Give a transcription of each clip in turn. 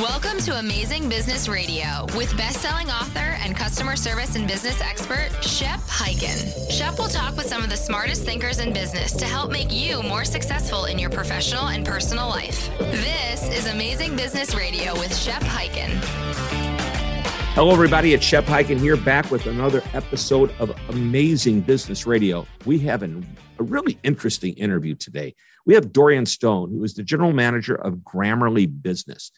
Welcome to Amazing Business Radio with best-selling author and customer service and business expert Shep Hyken. Shep will talk with some of the smartest thinkers in business to help make you more successful in your professional and personal life. This is Amazing Business Radio with Shep Hyken. Hello, everybody. It's Shep Hyken here, back with another episode of Amazing Business Radio. We have an, a really interesting interview today. We have Dorian Stone, who is the general manager of Grammarly Business.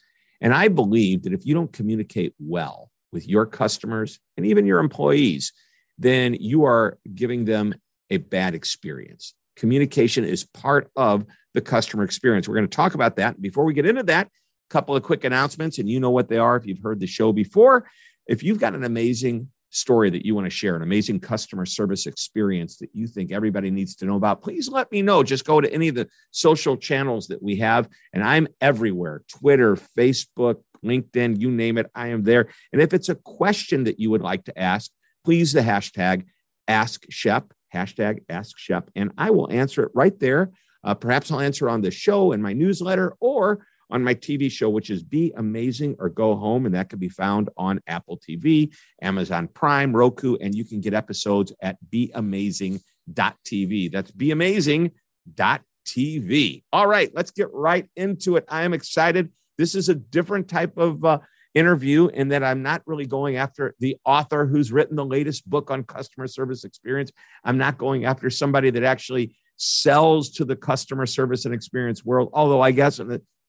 And I believe that if you don't communicate well with your customers and even your employees, then you are giving them a bad experience. Communication is part of the customer experience. We're going to talk about that. Before we get into that, a couple of quick announcements, and you know what they are if you've heard the show before. If you've got an amazing story that you want to share, an amazing customer service experience that you think everybody needs to know about, please let me know. Just go to any of the social channels that we have. And I'm everywhere Twitter, Facebook, LinkedIn, you name it, I am there. And if it's a question that you would like to ask, please the hashtag ask Shep, hashtag ask Shep, and I will answer it right there. Uh, perhaps I'll answer on the show in my newsletter or on my TV show, which is Be Amazing or Go Home. And that can be found on Apple TV, Amazon Prime, Roku, and you can get episodes at beamazing.tv. That's beamazing.tv. All right, let's get right into it. I am excited. This is a different type of uh, interview in that I'm not really going after the author who's written the latest book on customer service experience. I'm not going after somebody that actually sells to the customer service and experience world, although I guess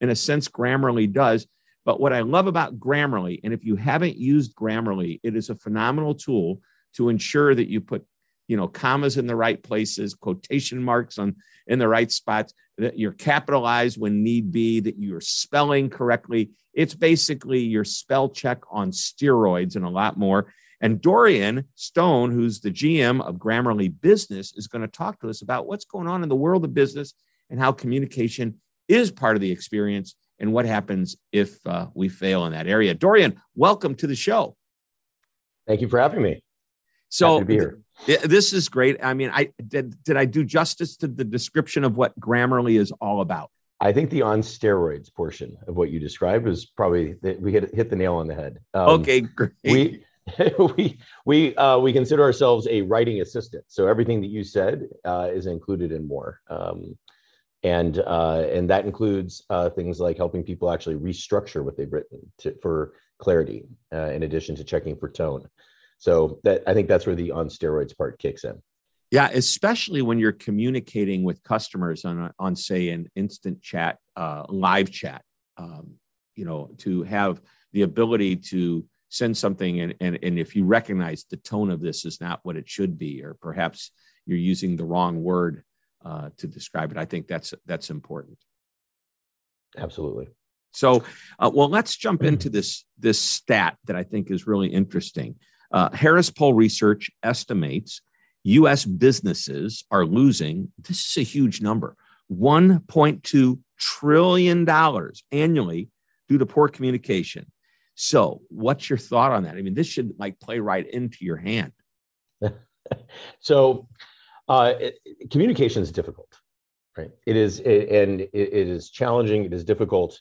in a, sense, Grammarly does. But what I love about Grammarly, and if you haven't used Grammarly, it is a phenomenal tool to ensure that you put, you know, commas in the right places, quotation marks on in the right spots, that you're capitalized when need be, that you're spelling correctly. It's basically your spell check on steroids and a lot more. And Dorian Stone, who's the GM of Grammarly Business, is going to talk to us about what's going on in the world of business and how communication is part of the experience and what happens if uh, we fail in that area. Dorian, welcome to the show. Thank you for having me. So here. this is great. I mean, I did. Did I do justice to the description of what Grammarly is all about? I think the on steroids portion of what you described was probably that we hit hit the nail on the head. Um, okay, great. We we we uh, we consider ourselves a writing assistant. So everything that you said uh, is included in more, um, and uh, and that includes uh, things like helping people actually restructure what they've written to, for clarity, uh, in addition to checking for tone. So that I think that's where the on steroids part kicks in. Yeah, especially when you're communicating with customers on on say an instant chat, uh, live chat. Um, you know, to have the ability to send something and, and and if you recognize the tone of this is not what it should be or perhaps you're using the wrong word uh, to describe it. I think that's that's important. Absolutely. So uh, well let's jump into this this stat that i think is really interesting. Uh, harris poll research estimates us businesses are losing this is a huge number 1.2 trillion dollars annually due to poor communication. So, what's your thought on that? I mean, this should like play right into your hand. so, uh, it, communication is difficult, right? It is, it, and it, it is challenging. It is difficult,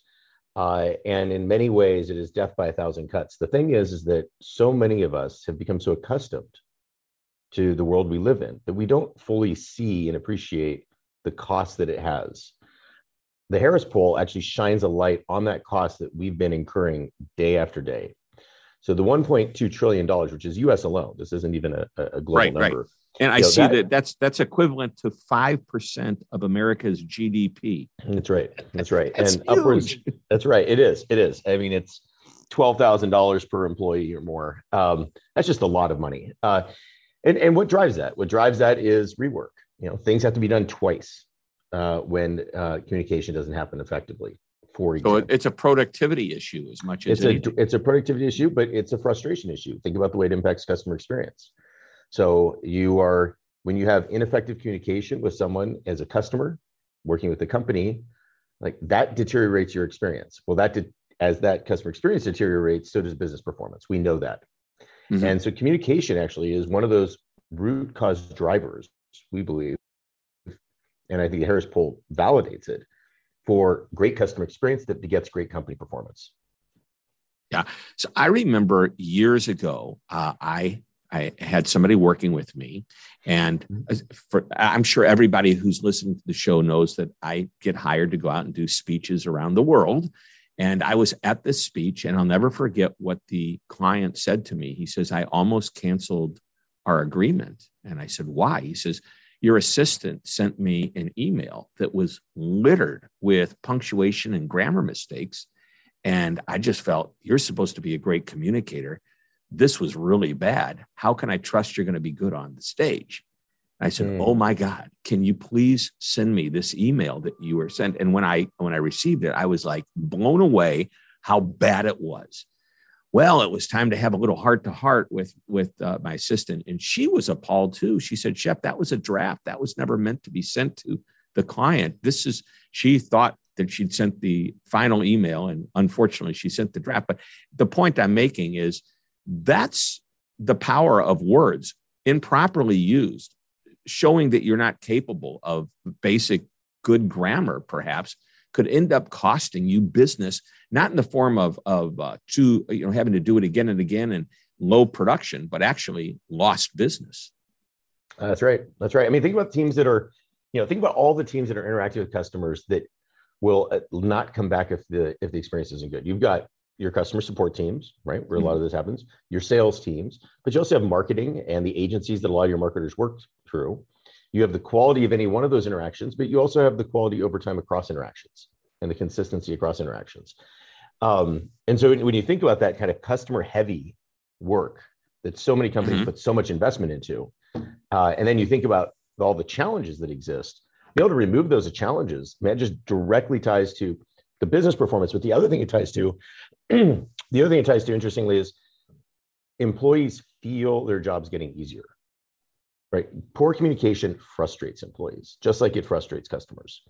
uh, and in many ways, it is death by a thousand cuts. The thing is, is that so many of us have become so accustomed to the world we live in that we don't fully see and appreciate the cost that it has the Harris poll actually shines a light on that cost that we've been incurring day after day. So the 1.2 trillion dollars, which is U.S. alone, this isn't even a, a global right, number. Right. And I know, see that, that, that's that's equivalent to five percent of America's GDP. That's right. That's right. that's and huge. upwards. That's right. It is. It is. I mean, it's twelve thousand dollars per employee or more. Um, that's just a lot of money. Uh, and and what drives that? What drives that is rework. You know, things have to be done twice uh, when uh, communication doesn't happen effectively. For you. So it's a productivity issue as much as it's a it's a productivity issue, but it's a frustration issue. Think about the way it impacts customer experience. So you are when you have ineffective communication with someone as a customer working with the company, like that deteriorates your experience. Well, that did, as that customer experience deteriorates, so does business performance. We know that. Mhm. And so communication actually is one of those root cause drivers, we believe. And I think the Harris poll validates it for great customer experience that begets great company performance. Yeah. So I remember years ago, uh, I I had somebody working with me, and mm-hmm. for, I'm sure everybody who's listening to the show knows that I get hired to go out and do speeches around the world. And I was at this speech, and I'll never forget what the client said to me. He says, "I almost canceled our agreement," and I said, "Why?" He says. Your assistant sent me an email that was littered with punctuation and grammar mistakes. And I just felt you're supposed to be a great communicator. This was really bad. How can I trust you're going to be good on the stage? I said, Mm. "Oh my God, can you please send me this email that you were sent?" And when I when I received it, I was like blown away how bad it was. Well, it was time to have a little heart to heart with with uh, my assistant, and she was appalled too. She said, "Shep, that was a draft. That was never meant to be sent to the client. This is." She thought that she'd sent the final email, and unfortunately, she sent the draft. But the point I'm making is that's the power of words improperly used, showing that you're not capable of basic good grammar, perhaps could end up costing you business, not in the form of of uh, to you know having to do it again and again and low production, but actually lost business. Uh, That's right. That's right. I mean, think about teams that are, you know, think about all the teams that are interacting with customers that will uh, not come back if the if the experience isn't good. You've got your customer support teams, right, where a lot of this happens. Your sales teams, but you also have marketing and the agencies that a lot of your marketers work through. You have the quality of any one of those interactions, but you also have the quality over time across interactions and the consistency across interactions. Um, and so when you think about that kind of customer heavy work that so many companies Mhm. put so much investment into, uh, and then you think about all the challenges that exist, be able to remove those challenges, man, just directly ties to the business performance. But the other thing it ties to, the other thing it ties to, interestingly, is employees feel their jobs getting easier. Right? Poor communication frustrates employees, just like it frustrates customers.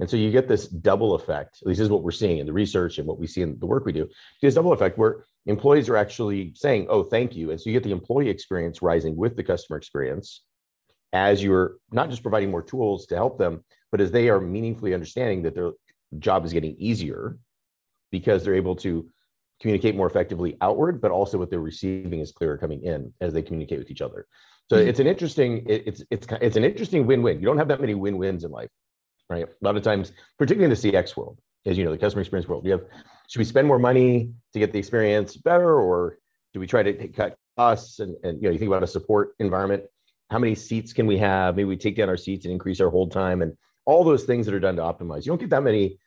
And so you get this double effect. At least this is what we're seeing in the research and what we see in the work we do. This double effect where employees are actually saying, "Oh, thank you," and so you get the employee experience rising with the customer experience as you're not just providing more tools to help them, but as they are meaningfully understanding that their job is getting easier because they're able to communicate more effectively outward, but also what they're receiving is clearer coming in as they communicate with each other. So Mhm. it's an interesting, it- it's it's it's an interesting win-win. You don't have that many win-wins in life, right? A lot of times, particularly in the CX world, as you know, the customer experience world, we have should we spend more money to get the experience better, or do we try to cut costs? And and you know, you think about a support environment. How many seats can we have? Maybe we take down our seats and increase our hold time, and all those things that are done to optimize. You don't get that many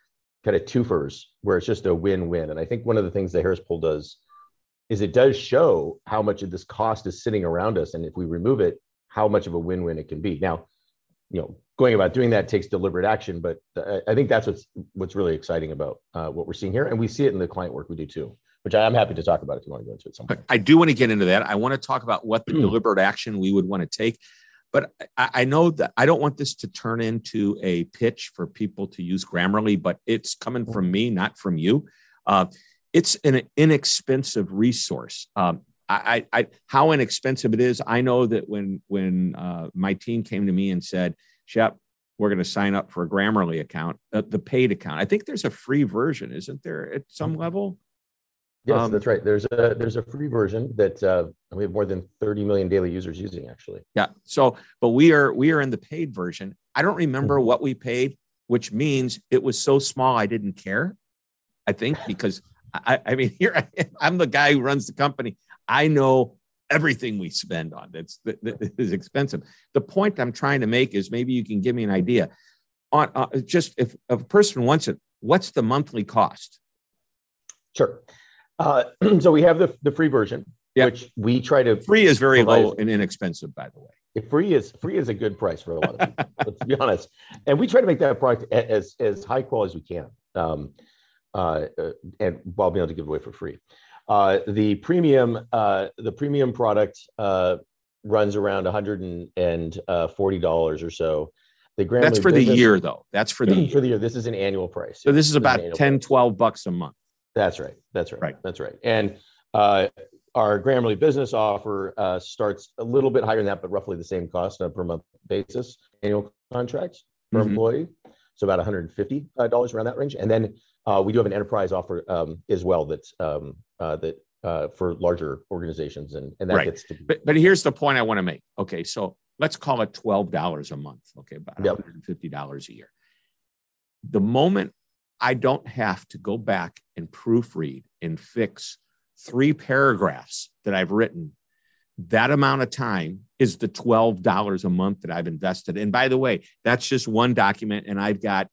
kind of twofers where it's just a win-win. And I think one of the things the Harris poll does is it does show how much of this cost is sitting around us, and if we remove it, how much of a win-win it can be. Now, you know, going about doing that takes deliberate action, but I, I think that's what's what's really exciting about uh, what we're seeing here, and we see it in the client work we do too, which I, I'm happy to talk about if you want to go into it. Some. I do want to get into that. I want to talk about what the Hmm. deliberate action we would want to take. But I, I know that I don't want this to turn into a pitch for people to use Grammarly, but it's coming from me, not from you. Uh, it's an inexpensive resource. Um, I, I, I, how inexpensive it is. I know that when when uh, my team came to me and said, "Shep, we're going to sign up for a Grammarly account, uh, the paid account." I think there's a free version, isn't there, at some level? Yes, Um, that's right. There's a there's a free version that uh, we have more than 30 million daily users using actually. Yeah. So, but we are we are in the paid version. I don't remember what we paid, which means it was so small I didn't care. I think because I, I mean here I am, I'm the guy who runs the company. I know everything we spend on that's that, that is expensive. The point I'm trying to make is maybe you can give me an idea on uh, just if, if a person wants it, what's the monthly cost? Sure. Uh, so we have the the free version, Yeah. which we try to Free is very Provide- low and inexpensive, by the way. If free is free is a good price for a lot of people. let's be honest, and we try to make that product as as high quality as we can. Um, uh, uh, and while being able to give away for free. Uh, the premium uh, the premium product uh, runs around 140 dollars or so. The Grammarly That's for business, the year, though. That's for the for the year. This is an annual price. So this is about 10, 12 bucks a month. That's right. That's right. Right. That's right. And uh, our Grammarly business offer uh, starts a little bit higher than that, but roughly the same cost on a per month basis, annual contracts per mm-hmm. employee. So about $150 uh, around that range. And then uh, we do have an enterprise offer um, as well that's um, uh, that uh, for larger organizations, and and that right. gets to. Be- but but here's the point I want to make. Okay, so let's call it twelve dollars a month. Okay, about one hundred and fifty dollars a year. The moment I don't have to go back and proofread and fix three paragraphs that I've written, that amount of time is the $12 a month that I've invested. And by the way, that's just one document. And I've got,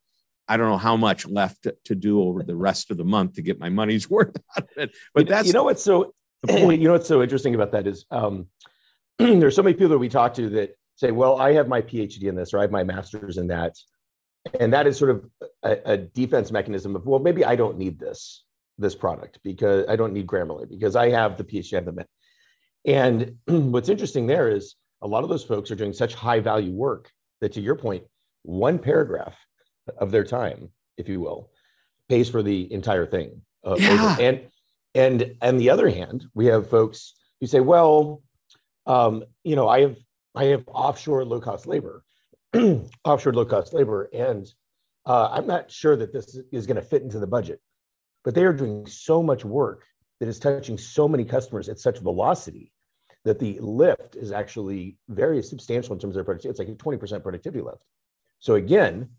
I don't know how much left to do over the rest of the month to get my money's worth out of it. But that's, you know, what's so, you know, what's so interesting about that is um, there's so many people that we talk to that say, well, I have my PhD in this, or I have my master's in that. And that is sort of a, a defense mechanism of, well, maybe I don't need this this product because I don't need Grammarly because I have the PhD, I have the and what's interesting there is a lot of those folks are doing such high value work that, to your point, one paragraph of their time, if you will, pays for the entire thing. Uh, yeah. And and on the other hand, we have folks who say, well, um, you know, I have I have offshore low cost labor, offshore low cost labor, and uh, I'm not sure that this is going to fit into the budget. But they are doing so much work that is touching so many customers at such velocity that the lift is actually very substantial in terms of their productivity. It's like a 20% productivity lift. So again,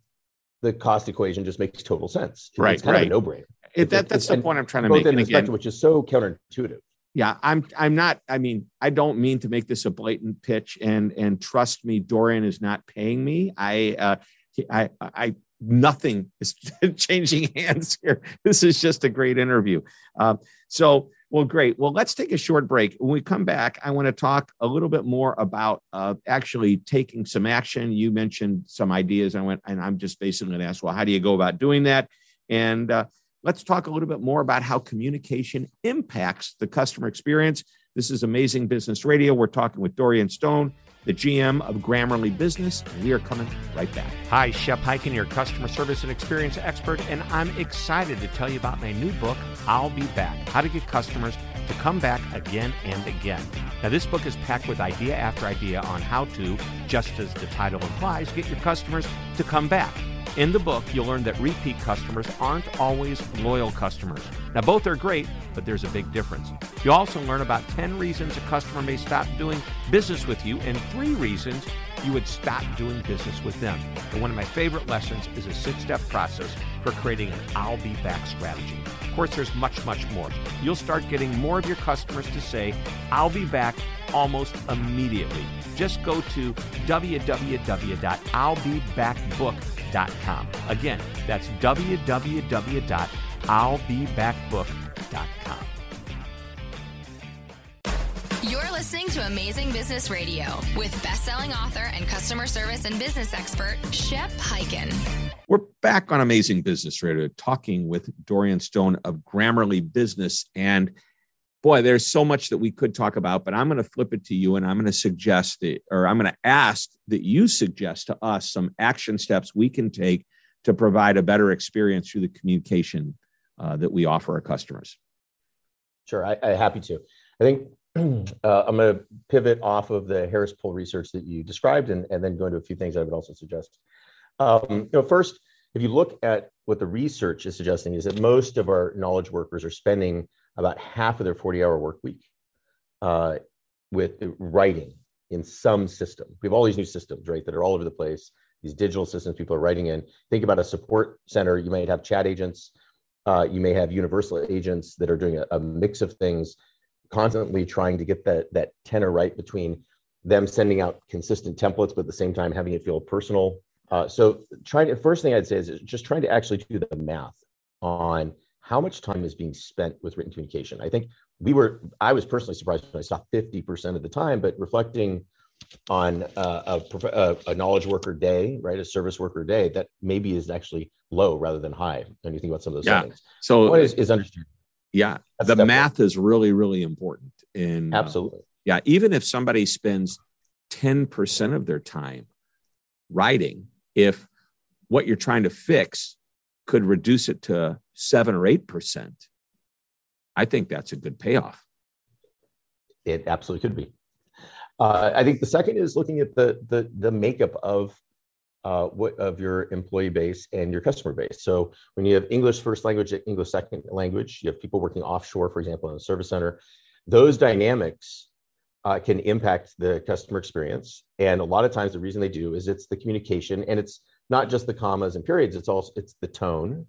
the cost equation just makes total sense. Right, it's kind right. of a no-brainer. It, that, that's the point I'm trying to make. In which is so counterintuitive. Yeah, I'm. I'm not. I mean, I don't mean to make this a blatant pitch, and and trust me, Dorian is not paying me. I, uh, I, I nothing is changing hands here. This is just a great interview. Uh, so well, great. Well, let's take a short break. When we come back, I want to talk a little bit more about uh, actually taking some action. You mentioned some ideas. I went, and I'm just basically going to ask, well, how do you go about doing that? And uh, let's talk a little bit more about how communication impacts the customer experience. This is Amazing Business Radio. We're talking with Dorian Stone the GM of Grammarly Business, and we are coming right back. Hi, Shep Hyken, your customer service and experience expert, and I'm excited to tell you about my new book, I'll Be Back How to Get Customers to Come Back Again and Again. Now, this book is packed with idea after idea on how to, just as the title implies, get your customers to come back. In the book, you'll learn that repeat customers aren't always loyal customers. Now, both are great, but there's a big difference. You'll also learn about 10 reasons a customer may stop doing business with you and three reasons you would stop doing business with them. And one of my favorite lessons is a six step process for creating an I'll be back strategy. Of course, there's much, much more. You'll start getting more of your customers to say, I'll be back almost immediately. Just go to www.i'llbebackbook.com. Again, that's www.i'llbebackbook.com. listening to Amazing Business Radio with best-selling author and customer service and business expert Shep Hyken. We're back on Amazing Business Radio talking with Dorian Stone of Grammarly Business and boy, there's so much that we could talk about, but I'm going to flip it to you and I'm going to suggest that, or I'm going to ask that you suggest to us some action steps we can take to provide a better experience through the communication uh, that we offer our customers. Sure, I, I happy to. I think uh, I'm going to pivot off of the Harris poll research that you described, and, and then go into a few things I would also suggest. Um, you know, first, if you look at what the research is suggesting, is that most of our knowledge workers are spending about half of their 40 hour work week uh, with writing in some system. We have all these new systems, right, that are all over the place. These digital systems people are writing in. Think about a support center. You might have chat agents. Uh, you may have universal agents that are doing a, a, mix of things, constantly trying to get that that tenor right between them sending out consistent templates, but at the same time having it feel personal. Uh, so, trying to first thing I'd say is just trying to actually do the math on how much time is being spent with written communication. I think we were, I was personally surprised when I saw 50% of the time, but reflecting on uh, a, a, knowledge worker day, right, a service worker day, that maybe is actually low rather than high. When you think about some of those yeah. things, so one is, is understanding. Yeah, That's the math is really really important. In uh, absolutely, uh, yeah, even if somebody spends ten percent of their time writing, if what you're trying to fix could reduce it to seven or eight percent, I think that's a good payoff. It absolutely could be. Uh, I think the second is looking at the the the makeup of uh, what of your employee base and your customer base. So when you have English first language, English second language, you have people working offshore, for example, in a service center. Those dynamics uh, can impact the customer experience, and a lot of times the reason they do is it's the communication, and it's not just the commas and periods. It's also it's the tone,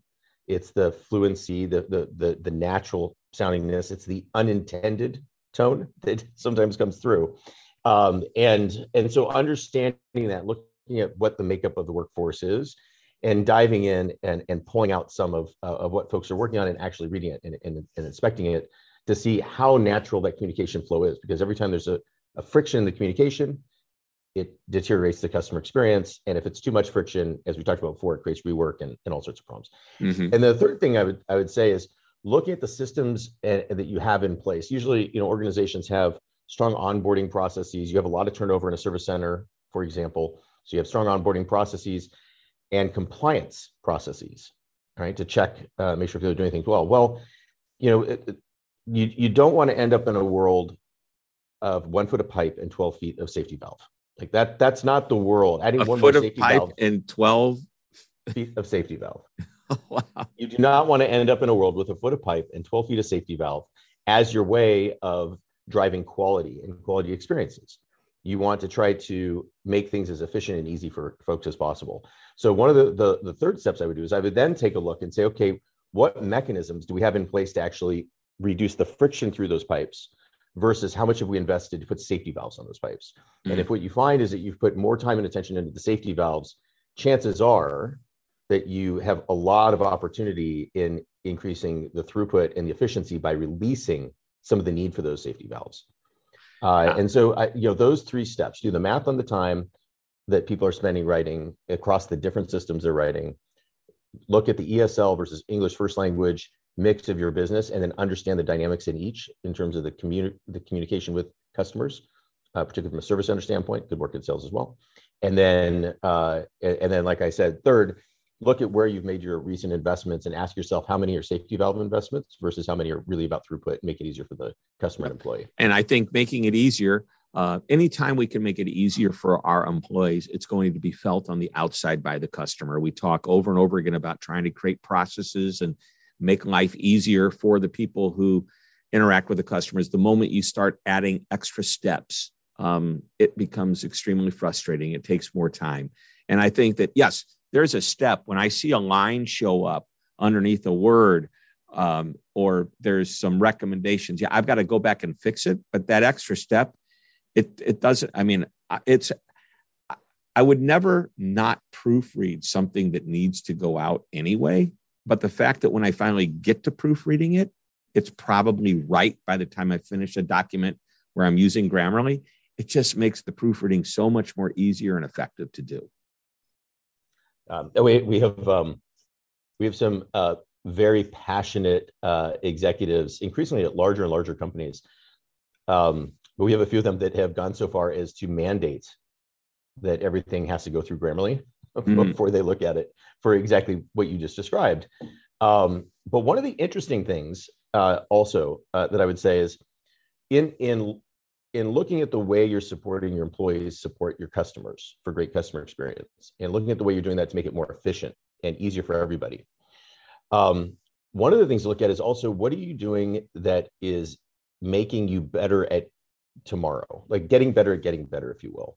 it's the fluency, the the the, the natural soundingness. It's the unintended tone that sometimes comes through. Um, and and so understanding that, looking at what the makeup of the workforce is, and diving in and, and pulling out some of, uh, of what folks are working on and actually reading it and, and, and, inspecting it to see how natural that communication flow is. Because every time there's a, a friction in the communication, it deteriorates the customer experience. And if it's too much friction, as we talked about before, it creates rework and, and all sorts of problems. Mm-hmm. And the third thing I would I would say is looking at the systems and that you have in place. Usually, you know, organizations have strong onboarding processes. You have a lot of turnover in a service center, for example. So you have strong onboarding processes and compliance processes, right? To check, uh, make sure people are doing things well. Well, you know, it, it, you you don't want to end up in a world of one foot of pipe and 12 feet of safety valve. Like that, that's not the world. Adding a one foot of pipe valve and 12 feet of safety valve. wow. You do not want to end up in a world with a foot of pipe and 12 feet of safety valve as your way of driving quality and quality experiences. You want to try to make things as efficient and easy for folks as possible. So one of the, the, the third steps I would do is I would then take a look and say, okay, what mechanisms do we have in place to actually reduce the friction through those pipes versus how much have we invested to put safety valves on those pipes? Mm-hmm. And if what you find is that you've put more time and attention into the safety valves, chances are that you have a lot of opportunity in increasing the throughput and the efficiency by releasing some of the need for those safety valves. Uh. And so, I, you know, those three steps: do the math on the time that people are spending writing across the different systems they're writing. Look at the ESL versus English first language mix of your business, and then understand the dynamics in each in terms of the communi- the communication with customers, uh, particularly from a service center standpoint. Good work in sales as well. And then, uh, and then, like I said, third, look at where you've made your recent investments and ask yourself how many are safety valve investments versus how many are really about throughput make it easier for the customer and employee. And i think making it easier uh, anytime we can make it easier for our employees it's going to be felt on the outside by the customer. We talk over and over again about trying to create processes and make life easier for the people who interact with the customers. The moment you start adding extra steps um, it becomes extremely frustrating. It takes more time. And i think that yes there's a step when I see a line show up underneath a word um, or there's some recommendations. Yeah, I've got to go back and fix it. But that extra step, it it doesn't. I mean, it's. I would never not proofread something that needs to go out anyway. But the fact that when I finally get to proofreading it, it's probably right by the time I finish a document where I'm using Grammarly. It just makes the proofreading so much more easier and effective to do. Um, we we have um, we have some uh, very passionate uh, executives, increasingly at larger and larger companies. Um, but we have a few of them that have gone so far as to mandate that everything has to go through Grammarly mm-hmm. before they look at it for exactly what you just described. Um, but one of the interesting things uh, also uh, that I would say is in in in looking at the way you're supporting your employees support your customers for great customer experience and looking at the way you're doing that to make it more efficient and easier for everybody. Um, one of the things to look at is also what are you doing that is making you better at tomorrow? Like getting better at getting better if you will.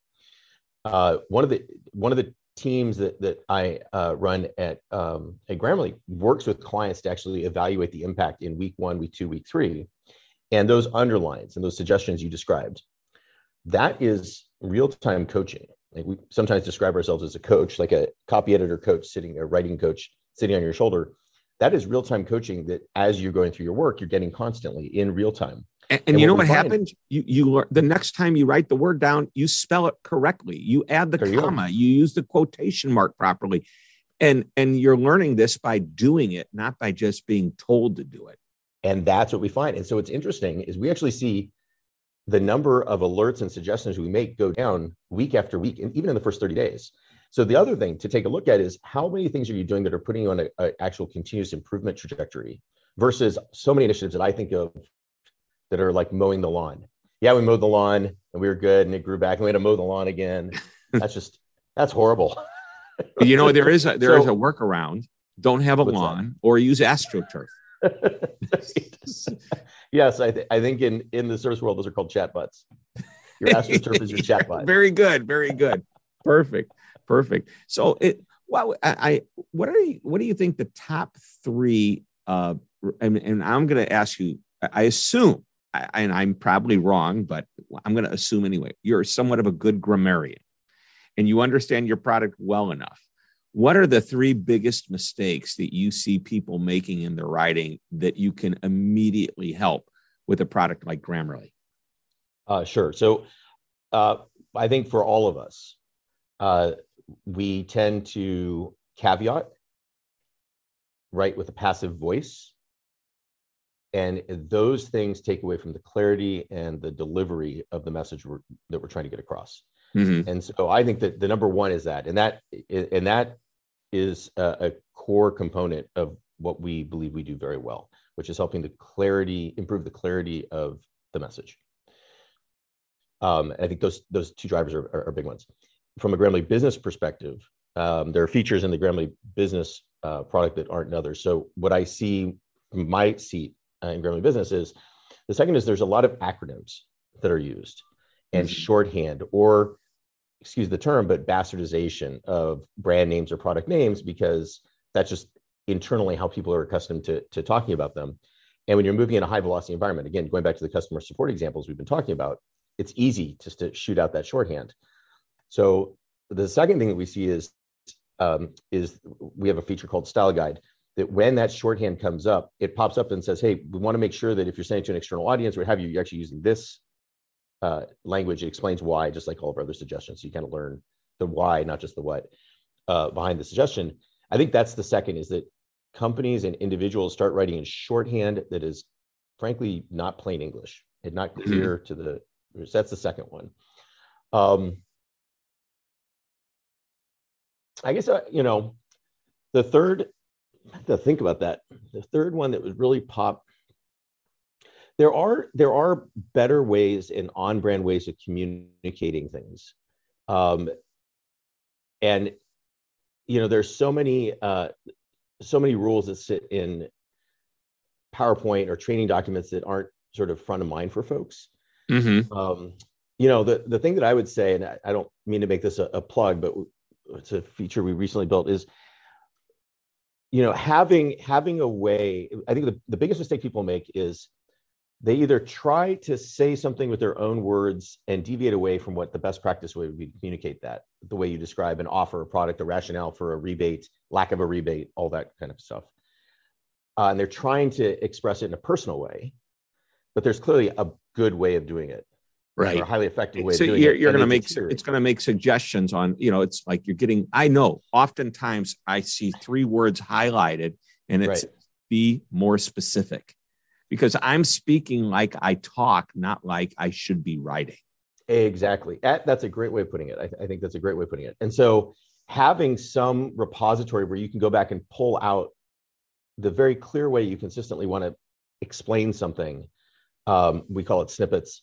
Uh, one of the one of the teams that that I uh, run at um, at Grammarly works with clients to actually evaluate the impact in week one, week two, week three, and those underlines and those suggestions you described, that is real time coaching. Like we sometimes describe ourselves as a coach, like a copy editor coach sitting, a writing coach sitting on your shoulder. That is real time coaching that as you're going through your work, you're getting constantly in real time. And, and, and you what know what find, happens? You you learn the next time you write the word down, you spell it correctly. You add the comma. You, you use the quotation mark properly, and and you're learning this by doing it, not by just being told to do it. And that's what we find. And so what's interesting is we actually see the number of alerts and suggestions we make go down week after week, and even in the first 30 days. So the other thing to take a look at is how many things are you doing that are putting you on an actual continuous improvement trajectory versus so many initiatives that I think of that are like mowing the lawn. Yeah, we mowed the lawn and we were good and it grew back and we had to mow the lawn again. That's just that's horrible. you know, there is a there so, is a workaround. Don't have a lawn that? or use astroturf. yes, I, th- I think in in the service world those are called chatbots. Your astroturf is your chatbot. very good, very good, perfect, perfect. So it well, I, I what are you, what do you think the top three? Uh, and, and I'm going to ask you. I assume and I'm probably wrong, but I'm going to assume anyway, you're somewhat of a good grammarian and you understand your product well enough. What are the three biggest mistakes that you see people making in their writing that you can immediately help with a product like Grammarly? Uh, sure. So uh, I think for all of us, uh, we tend to caveat, write with a passive voice and those things take away from the clarity and the delivery of the message we're, that we're trying to get across mm-hmm. and so i think that the number one is that and that and that is a, a, core component of what we believe we do very well which is helping the clarity improve the clarity of the message um, i think those those two drivers are, are, are big ones from a grammarly business perspective um, there are features in the grammarly business uh, product that aren't in others so what i see from my seat uh, in Grammarly Business is the second is there's a lot of acronyms that are used and mm-hmm. shorthand or excuse the term, but bastardization of brand names or product names because that's just internally how people are accustomed to, to talking about them. And when you're moving in a high velocity environment, again, going back to the customer support examples we've been talking about, it's easy just to shoot out that shorthand. So the second thing that we see is um, is we have a feature called Style Guide, that when that shorthand comes up, it pops up and says, hey, we want to make sure that if you're sending to an external audience or have you, you're actually using this uh, language. It explains why, just like all of our other suggestions. So you kind of learn the why, not just the what, uh, behind the suggestion. I think that's the second is that companies and individuals start writing in shorthand that is frankly not plain English and not mm-hmm. clear to the, that's the second one. Um, I guess, uh, you know, the third I have to think about that. The third one that was really pop. There are there are better ways and on-brand ways of communicating things, um, and you know there's so many uh, so many rules that sit in PowerPoint or training documents that aren't sort of front of mind for folks. Mm-hmm. Um, you know the the thing that I would say, and I, I don't mean to make this a, a plug, but it's a feature we recently built is you know having having a way i think the, the biggest mistake people make is they either try to say something with their own words and deviate away from what the best practice way would be to communicate that the way you describe an offer a product a rationale for a rebate lack of a rebate all that kind of stuff. Uh, and they're trying to express it in a personal way but there's clearly a good way of doing it right. a highly effective way so you're, you're going to make it's going to make suggestions on you know it's like you're getting i know oftentimes i see three words highlighted and it's right. be more specific because i'm speaking like i talk not like i should be writing exactly that's a great way of putting it I, I think that's a great way of putting it and so having some repository where you can go back and pull out the very clear way you consistently want to explain something um, we call it snippets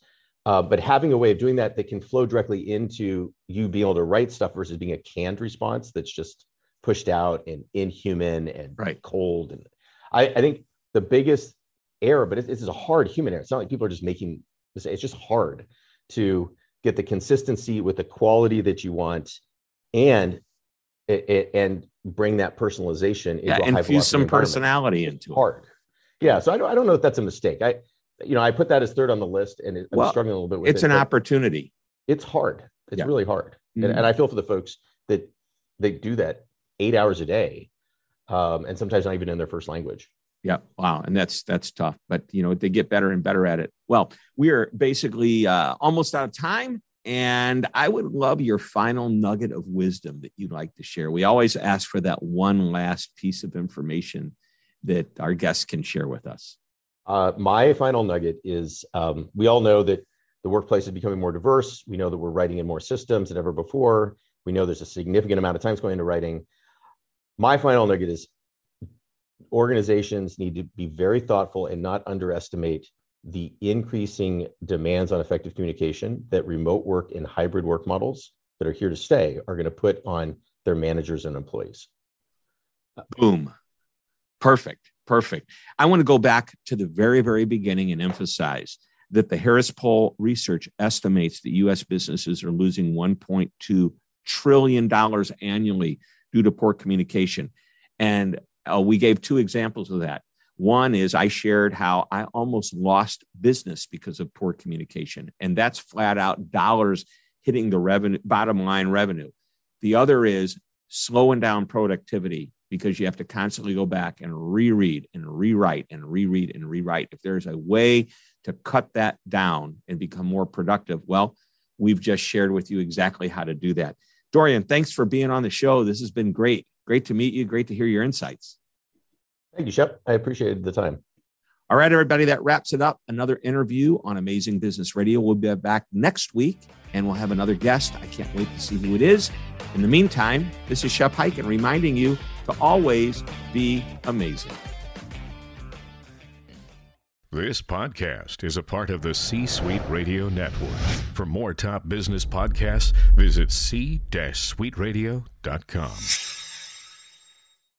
uh, but having a way of doing that that can flow directly into you being able to write stuff versus being a canned response that's just pushed out and inhuman and right. cold. And I, I think the biggest error, but it's, it's a hard human error. It's not like people are just making this. It's just hard to get the consistency with the quality that you want and it, it, and bring that personalization yeah, infuse some personality into hard. it. Yeah, so I don't, I don't know if that's a mistake. I you know, I put that as third on the list, and I'm well, struggling a little bit with it's it. It's an opportunity. It's hard. It's yeah. really hard, mm-hmm. and, and, I feel for the folks that they do that eight hours a day, um, and sometimes not even in their first language. Yeah, wow, and that's that's tough, but you know they get better and better at it. Well, we are basically uh, almost out of time, and I would love your final nugget of wisdom that you'd like to share. We always ask for that one last piece of information that our guests can share with us. Uh, my final nugget is: um, we all know that the workplace is becoming more diverse. We know that we're writing in more systems than ever before. We know there's a significant amount of time going into writing. My final nugget is organizations need to be very thoughtful and not underestimate the increasing demands on effective communication that remote work and hybrid work models that are here to stay are going to put on their managers and employees. Boom. Perfect. Perfect. I want to go back to the very, very beginning and emphasize that the Harris Poll research estimates that US businesses are losing $1.2 trillion annually due to poor communication. And uh, we gave two examples of that. One is I shared how I almost lost business because of poor communication, and that's flat out dollars hitting the revenue bottom line revenue. The other is slowing down productivity because you have to constantly go back and reread and rewrite and reread and rewrite. If there's a way to cut that down and become more productive, well, we've just shared with you exactly how to do that. Dorian, thanks for being on the show. This has been great. Great to meet you. Great to hear your insights. Thank you, Shep. I appreciated the time. All right, everybody, that wraps it up. Another interview on Amazing Business Radio. We'll be back next week and we'll have another guest. I can't wait to see who it is. In the meantime, this is Shep Hyken reminding you to always be amazing. This podcast is a part of the C Suite Radio Network. For more top business podcasts, visit c-suiteradio.com.